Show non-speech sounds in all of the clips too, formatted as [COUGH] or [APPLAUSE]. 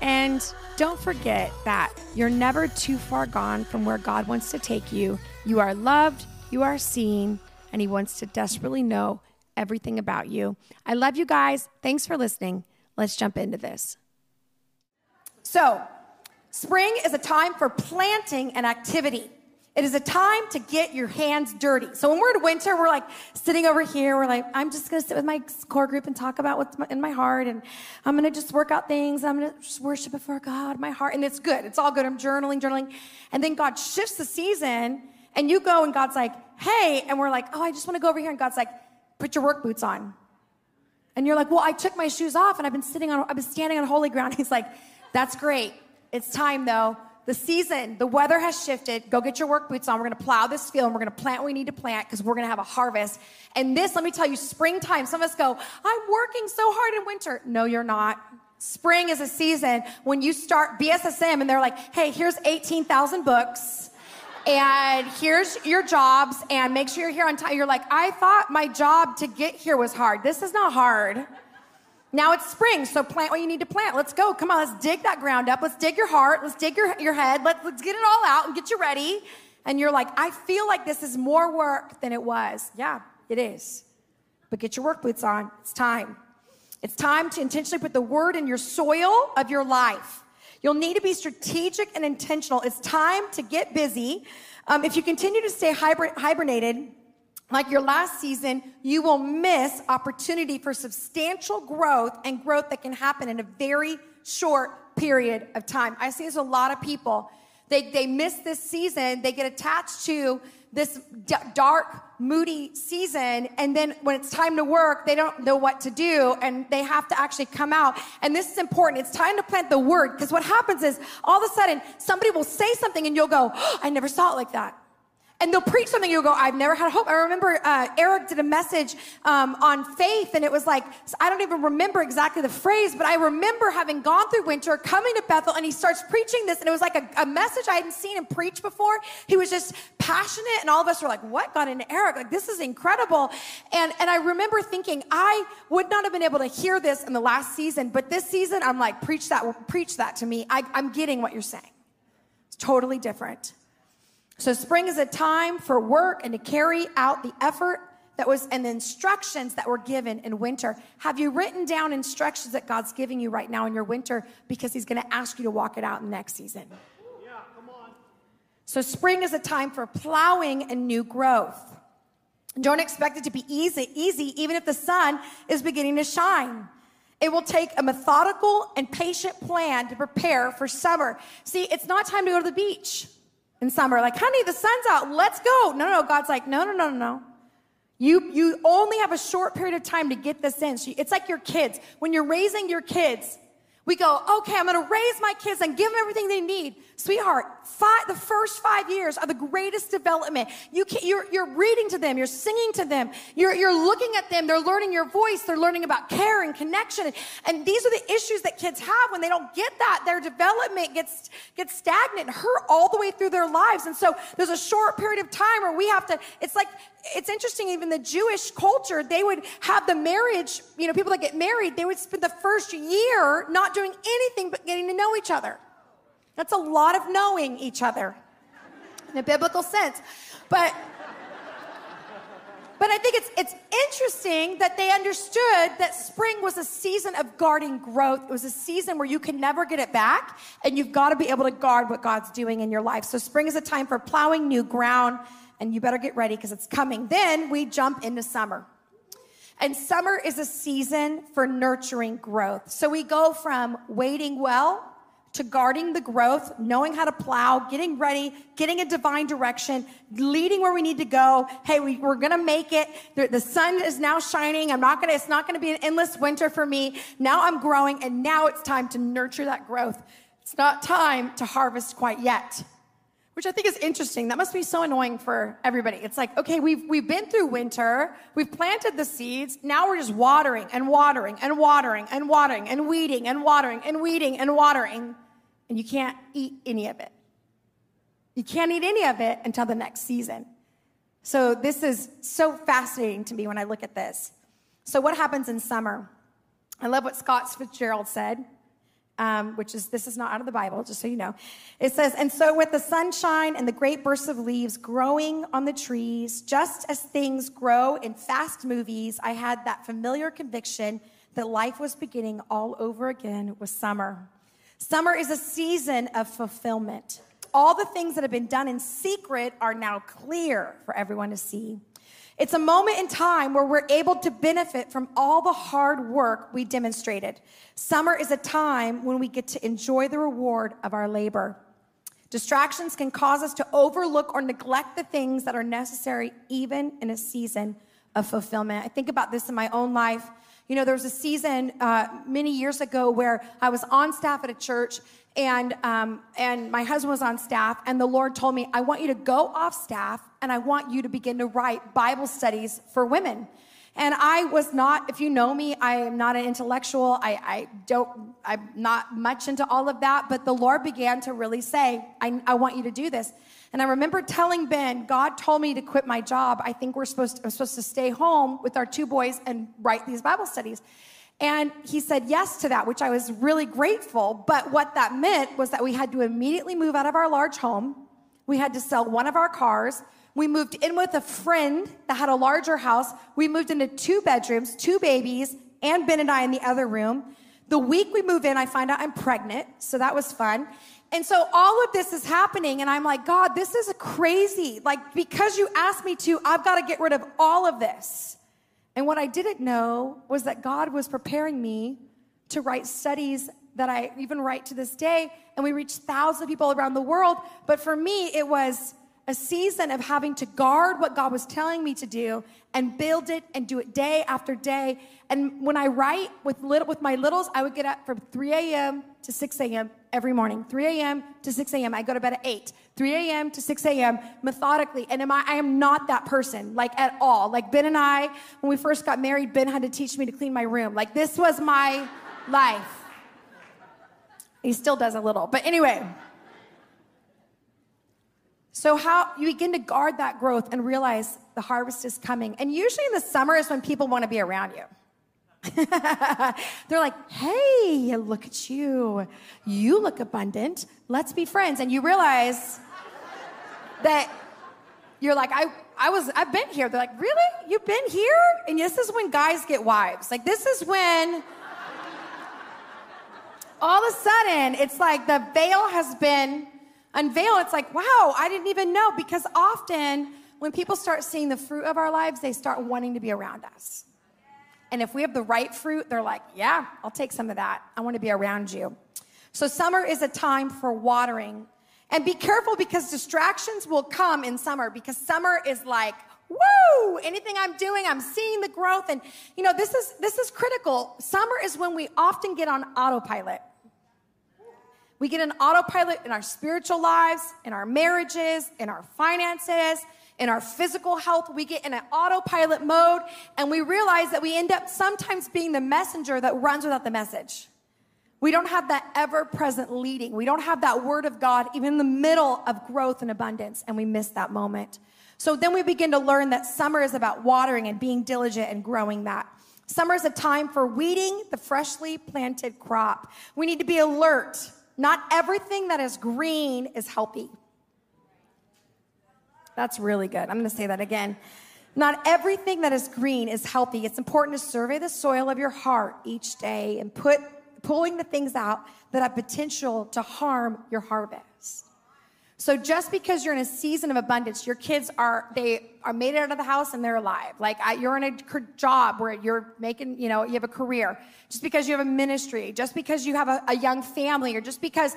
And don't forget that you're never too far gone from where God wants to take you. You are loved, you are seen, and He wants to desperately know everything about you. I love you guys. Thanks for listening. Let's jump into this. So, spring is a time for planting and activity. It is a time to get your hands dirty. So when we're in winter, we're like sitting over here. We're like, I'm just going to sit with my core group and talk about what's in my heart. And I'm going to just work out things. I'm going to just worship before God, my heart. And it's good. It's all good. I'm journaling, journaling. And then God shifts the season and you go and God's like, hey. And we're like, oh, I just want to go over here. And God's like, put your work boots on. And you're like, well, I took my shoes off and I've been sitting on, I've been standing on holy ground. [LAUGHS] He's like, that's great. It's time though the season, the weather has shifted. Go get your work boots on. We're going to plow this field and we're going to plant what we need to plant because we're going to have a harvest. And this, let me tell you, springtime, some of us go, I'm working so hard in winter. No, you're not. Spring is a season when you start BSSM and they're like, hey, here's 18,000 books and here's your jobs and make sure you're here on time. You're like, I thought my job to get here was hard. This is not hard. Now it's spring, so plant what you need to plant. Let's go. Come on, let's dig that ground up. Let's dig your heart. Let's dig your, your head. Let's, let's get it all out and get you ready. And you're like, I feel like this is more work than it was. Yeah, it is. But get your work boots on. It's time. It's time to intentionally put the word in your soil of your life. You'll need to be strategic and intentional. It's time to get busy. Um, if you continue to stay hibernated, like your last season, you will miss opportunity for substantial growth and growth that can happen in a very short period of time. I see this a lot of people. They, they miss this season, they get attached to this d- dark, moody season, and then when it's time to work, they don't know what to do, and they have to actually come out. And this is important. It's time to plant the word, because what happens is all of a sudden somebody will say something, and you'll go, oh, I never saw it like that and they'll preach something you'll go i've never had hope. I remember uh, eric did a message um, on faith and it was like i don't even remember exactly the phrase but i remember having gone through winter coming to bethel and he starts preaching this and it was like a, a message i hadn't seen him preach before. He was just passionate and all of us were like what? Got into eric? Like this is incredible. And and i remember thinking i would not have been able to hear this in the last season but this season i'm like preach that preach that to me. I, i'm getting what you're saying. It's totally different so spring is a time for work and to carry out the effort that was and the instructions that were given in winter. Have you written down instructions that God's giving you right now in your winter because he's going to ask you to walk it out in the next season? Yeah, come on. So spring is a time for plowing and new growth. Don't expect it to be easy, easy even if the sun is beginning to shine. It will take a methodical and patient plan to prepare for summer. See, it's not time to go to the beach in summer, like, honey, the sun's out, let's go. No, no, God's like, no, no, no, no, no. You, you only have a short period of time to get this in. It's like your kids. When you're raising your kids, we go, okay, I'm gonna raise my kids and give them everything they need. Sweetheart, five, the first five years are the greatest development. You can, you're, you're reading to them, you're singing to them, you're, you're looking at them, they're learning your voice, they're learning about care and connection. And these are the issues that kids have when they don't get that. Their development gets, gets stagnant, and hurt all the way through their lives. And so there's a short period of time where we have to, it's like, it's interesting, even the Jewish culture, they would have the marriage, you know, people that get married, they would spend the first year not doing anything but getting to know each other. That's a lot of knowing each other in a biblical sense. But but I think it's it's interesting that they understood that spring was a season of guarding growth. It was a season where you can never get it back, and you've got to be able to guard what God's doing in your life. So spring is a time for plowing new ground, and you better get ready because it's coming. Then we jump into summer. And summer is a season for nurturing growth. So we go from waiting well to guarding the growth, knowing how to plow, getting ready, getting a divine direction, leading where we need to go. Hey, we, are going to make it. The, the, sun is now shining. I'm not going to, it's not going to be an endless winter for me. Now I'm growing and now it's time to nurture that growth. It's not time to harvest quite yet. which I think is interesting. That must be so annoying for everybody. It's like, okay, we've, we've been through winter, we've planted the seeds, now we're just watering and watering and watering and watering and weeding and watering and weeding and watering, and you can't eat any of it. You can't eat any of it until the next season. So this is so fascinating to me when I look at this. So what happens in summer? I love what Scott Fitzgerald said um, which is this is not out of the Bible, just so you know. It says, And so with the sunshine and the great bursts of leaves growing on the trees, just as things grow in fast movies, I had that familiar conviction that life was beginning all over again with summer. Summer is a season of fulfillment. All the things that have been done in secret are now clear for everyone to see. It's a moment in time where we're able to benefit from all the hard work we demonstrated. Summer is a time when we get to enjoy the reward of our labor. Distractions can cause us to overlook or neglect the things that are necessary even in a season of fulfillment. I think about this in my own life. You know, there was a season uh, many years ago where I was on staff at a church and um, and my husband was on staff and the lord told me i want you to go off staff and i want you to begin to write bible studies for women. And i was not if you know me i am not an intellectual. I, I don't i'm not much into all of that but the lord began to really say I, I want you to do this and i remember telling ben god told me to quit my job i think we're supposed to, i'm supposed to stay home with our two boys and write these bible studies and he said yes to that, which I was really grateful. But what that meant was that we had to immediately move out of our large home. We had to sell one of our cars. We moved in with a friend that had a larger house. We moved into two bedrooms, two babies, and Ben and I in the other room. The week we move in, I find out I'm pregnant. So that was fun. And so all of this is happening, and I'm like, God, this is crazy. Like, because you asked me to, I've got to get rid of all of this. And what I didn't know was that God was preparing me to write studies that I even write to this day. And we reach thousands of people around the world. But for me, it was a season of having to guard what God was telling me to do and build it and do it day after day. And when I write with little, with my littles, I would get up from 3 a.m. to 6 a.m. every morning. 3 a.m. to 6 a.m. I go to bed at 8. 3 a.m. to 6 a.m. methodically. And am I, I am not that person, like at all. Like Ben and I, when we first got married, Ben had to teach me to clean my room. Like this was my life. He still does a little. But anyway. So, how you begin to guard that growth and realize the harvest is coming. And usually in the summer is when people want to be around you. [LAUGHS] They're like, hey, look at you. You look abundant. Let's be friends. And you realize that you're like, I, I was, I've been here. They're like, really? You've been here? And this is when guys get wives. Like, this is when all of a sudden it's like the veil has been unveiled. It's like, wow, I didn't even know. Because often when people start seeing the fruit of our lives, they start wanting to be around us. And if we have the right fruit, they're like, yeah, I'll take some of that. I want to be around you. So summer is a time for watering and be careful because distractions will come in summer because summer is like, woo, anything I'm doing, I'm seeing the growth. And you know, this is this is critical. Summer is when we often get on autopilot. We get an autopilot in our spiritual lives, in our marriages, in our finances, in our physical health. We get in an autopilot mode and we realize that we end up sometimes being the messenger that runs without the message. We don't have that ever present leading. We don't have that word of God even in the middle of growth and abundance, and we miss that moment. So then we begin to learn that summer is about watering and being diligent and growing that. Summer is a time for weeding the freshly planted crop. We need to be alert. Not everything that is green is healthy. That's really good. I'm going to say that again. Not everything that is green is healthy. It's important to survey the soil of your heart each day and put pulling the things out that have potential to harm your harvest. So just because you're in a season of abundance, your kids are they are made out of the house and they're alive. Like you're in a job where you're making, you know, you have a career. Just because you have a ministry, just because you have a, a young family, or just because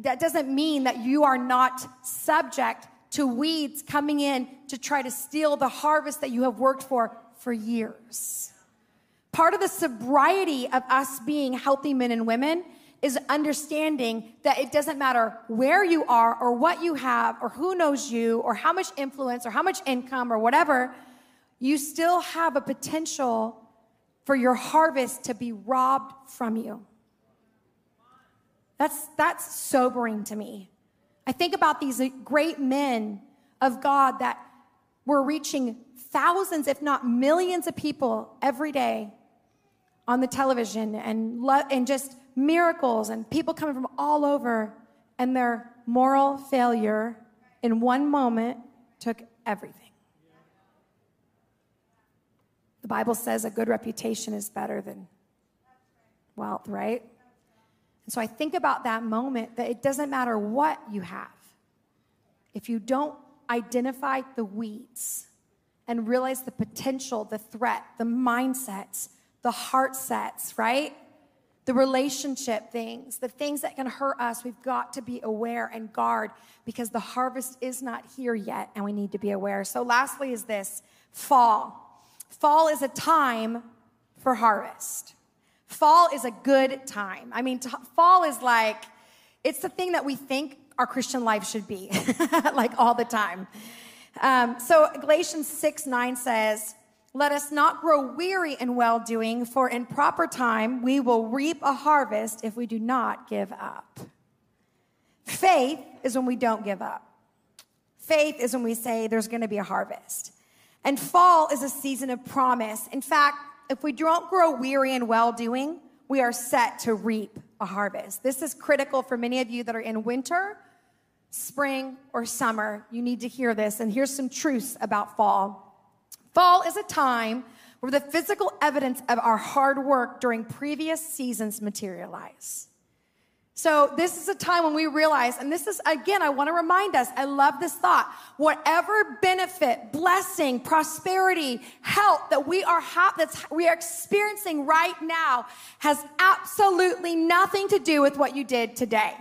that doesn't mean that you are not subject to weeds coming in to try to steal the harvest that you have worked for for years. Part of the sobriety of us being healthy men and women is understanding that it doesn't matter where you are or what you have or who knows you or how much influence or how much income or whatever, you still have a potential for your harvest to be robbed from you. That's, that's sobering to me. I think about these great men of God that were reaching thousands, if not millions of people every day on the television and, lo- and just miracles and people coming from all over, and their moral failure in one moment took everything. The Bible says a good reputation is better than wealth, right? And so I think about that moment that it doesn't matter what you have. If you don't identify the weeds and realize the potential, the threat, the mindsets, the heart sets, right? The relationship things, the things that can hurt us, we've got to be aware and guard because the harvest is not here yet and we need to be aware. So, lastly, is this fall. Fall is a time for harvest. Fall is a good time. I mean, t- fall is like, it's the thing that we think our Christian life should be, [LAUGHS] like all the time. Um, so Galatians 6 9 says, Let us not grow weary in well doing, for in proper time we will reap a harvest if we do not give up. Faith is when we don't give up. Faith is when we say there's going to be a harvest. And fall is a season of promise. In fact, if we don't grow weary in well doing, we are set to reap a harvest. This is critical for many of you that are in winter, spring, or summer. You need to hear this. And here's some truths about fall fall is a time where the physical evidence of our hard work during previous seasons materialize. So, this is a time when we realize, and this is again, I want to remind us, I love this thought. Whatever benefit, blessing, prosperity, health that we are ha- that's we are experiencing right now has absolutely nothing to do with what you did today.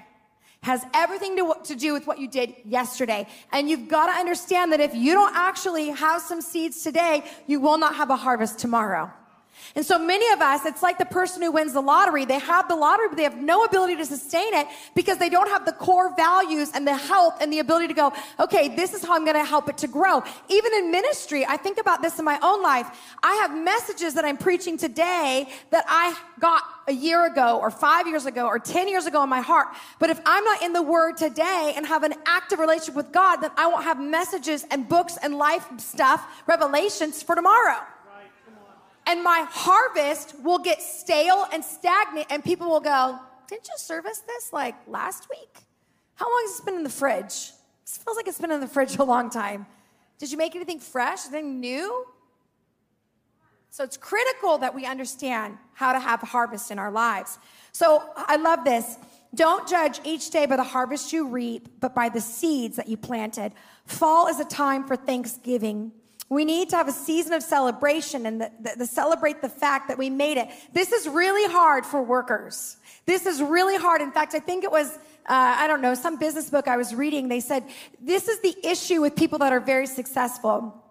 Has everything to, to do with what you did yesterday. And you've got to understand that if you don't actually have some seeds today, you will not have a harvest tomorrow. And so many of us, it's like the person who wins the lottery. They have the lottery, but they have no ability to sustain it because they don't have the core values and the health and the ability to go, okay, this is how I'm going to help it to grow. Even in ministry, I think about this in my own life. I have messages that I'm preaching today that I got a year ago or five years ago or 10 years ago in my heart. But if I'm not in the word today and have an active relationship with God, then I won't have messages and books and life stuff, revelations for tomorrow and my harvest will get stale and stagnant, and people will go, Didn't you service this like last week? How long has this been in the fridge? This feels like it's been in the fridge [LAUGHS] a long time. Did you make anything fresh, anything new? So it's critical that we understand how to have harvest in our lives. So I love this. Don't judge each day by the harvest you reap, but by the seeds that you planted. Fall is a time for thanksgiving. We need to have a season of celebration and the, the, the celebrate the fact that we made it. This is really hard for workers. This is really hard. In fact, I think it was, uh, I don't know, some business book I was reading. They said this is the issue with people that are very successful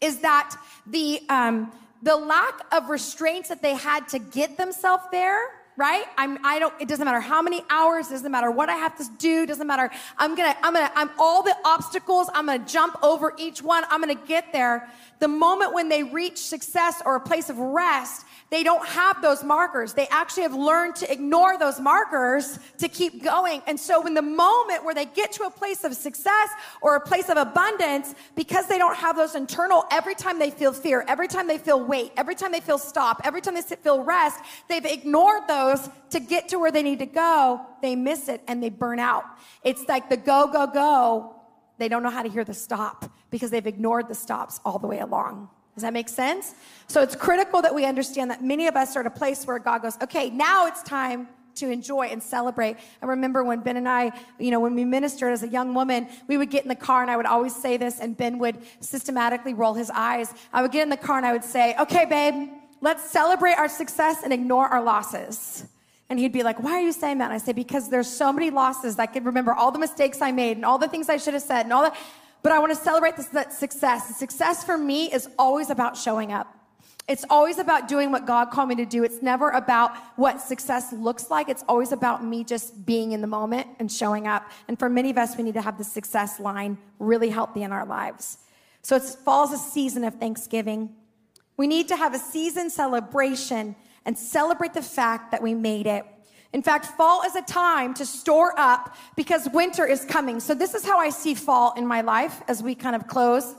is that the, um, the lack of restraints that they had to get themselves there right? I'm, I don't, it doesn't matter how many hours, doesn't matter what I have to do, doesn't matter. I'm gonna, I'm gonna, I'm all the obstacles, I'm gonna jump over each one, I'm gonna get there. The moment when they reach success or a place of rest, they don't have those markers. They actually have learned to ignore those markers to keep going. And so, in the moment where they get to a place of success or a place of abundance, because they don't have those internal, every time they feel fear, every time they feel weight, every time they feel stop, every time they feel rest, they've ignored those to get to where they need to go. They miss it and they burn out. It's like the go, go, go. They don't know how to hear the stop because they've ignored the stops all the way along. Does that make sense? So it's critical that we understand that many of us are at a place where God goes, okay, now it's time to enjoy and celebrate. I remember when Ben and I, you know, when we ministered as a young woman, we would get in the car and I would always say this, and Ben would systematically roll his eyes. I would get in the car and I would say, okay, babe, let's celebrate our success and ignore our losses. And he'd be like, Why are you saying that? And I say, Because there's so many losses. I can remember all the mistakes I made and all the things I should have said and all that but I want to celebrate this success. Success for me is always about showing up. It's always about doing what God called me to do. It's never about what success looks like. It's always about me just being in the moment and showing up. And for many of us, we need to have the success line really healthy in our lives. So it's fall's a season of Thanksgiving. We need to have a season celebration and celebrate the fact that we made it. In fact, fall is a time to store up because winter is coming. So this is how I see fall in my life as we kind of close.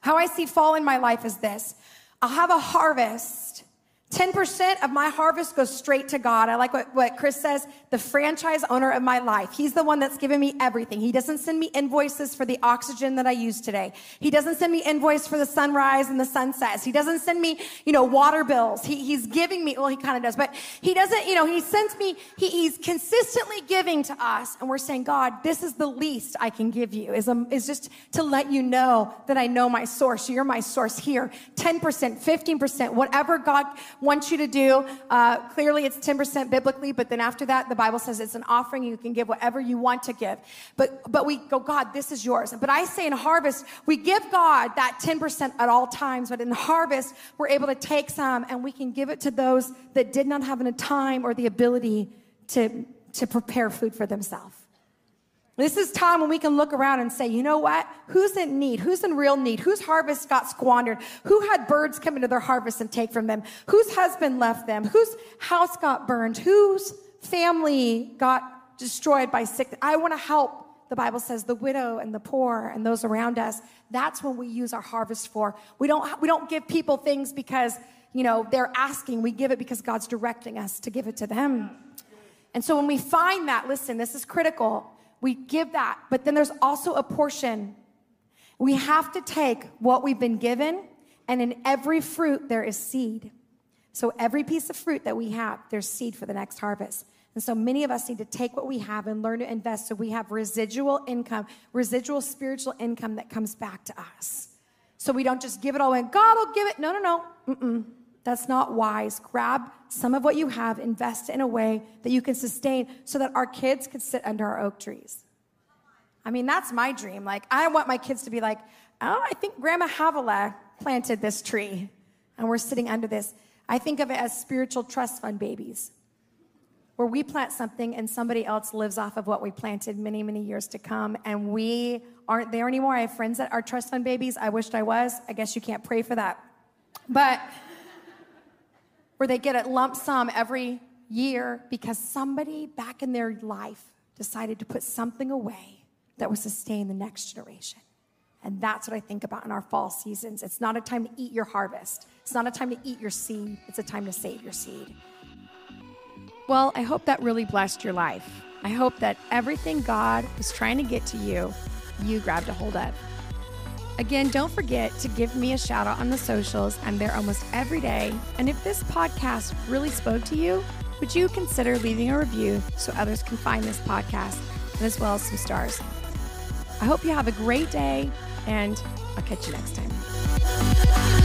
How I see fall in my life is this. I'll have a harvest 10% of my harvest goes straight to God. I like what, what Chris says, the franchise owner of my life. He's the one that's given me everything. He doesn't send me invoices for the oxygen that I use today. He doesn't send me invoice for the sunrise and the sunsets. He doesn't send me, you know, water bills. He, he's giving me, well, he kind of does, but he doesn't, you know, he sends me, he, he's consistently giving to us. And we're saying, God, this is the least I can give you is, a, is just to let you know that I know my source. You're my source here. 10%, 15%, whatever God wants you to do. Uh, clearly, it's 10% biblically, but then after that, the Bible says it's an offering. You can give whatever you want to give. But, but we go, God, this is yours. But I say in harvest, we give God that 10% at all times. But in harvest, we're able to take some and we can give it to those that did not have the time or the ability to, to prepare food for themselves. This is time when we can look around and say, you know what? Who's in need? Who's in real need? Whose harvest got squandered? Who had birds come into their harvest and take from them? Whose husband left them? Whose house got burned? Whose family got destroyed by sickness? I want to help. The Bible says the widow and the poor and those around us. That's when we use our harvest for. We don't, we don't give people things because, you know, they're asking. We give it because God's directing us to give it to them. And so when we find that, listen, this is critical we give that, but then there's also a portion. We have to take what we've been given, and in every fruit, there is seed. So every piece of fruit that we have, there's seed for the next harvest. And so many of us need to take what we have and learn to invest so we have residual income, residual spiritual income that comes back to us. So we don't just give it all and God will give it. No, no, no. Mm-mm. That's not wise. Grab some of what you have, invest in a way that you can sustain so that our kids could sit under our oak trees. I mean, that's my dream. Like, I want my kids to be like, oh, I think Grandma Havilah planted this tree and we're sitting under this. I think of it as spiritual trust fund babies, where we plant something and somebody else lives off of what we planted many, many years to come, and we aren't there anymore. I have friends that are trust fund babies. I wished I was. I guess you can't pray for that. But where they get a lump sum every year because somebody back in their life decided to put something away that would sustain the next generation. And that's what I think about in our fall seasons. It's not a time to eat your harvest, it's not a time to eat your seed, it's a time to save your seed. Well, I hope that really blessed your life. I hope that everything God was trying to get to you, you grabbed a hold of. Again, don't forget to give me a shout out on the socials. I'm there almost every day. And if this podcast really spoke to you, would you consider leaving a review so others can find this podcast and as well as some stars? I hope you have a great day and I'll catch you next time.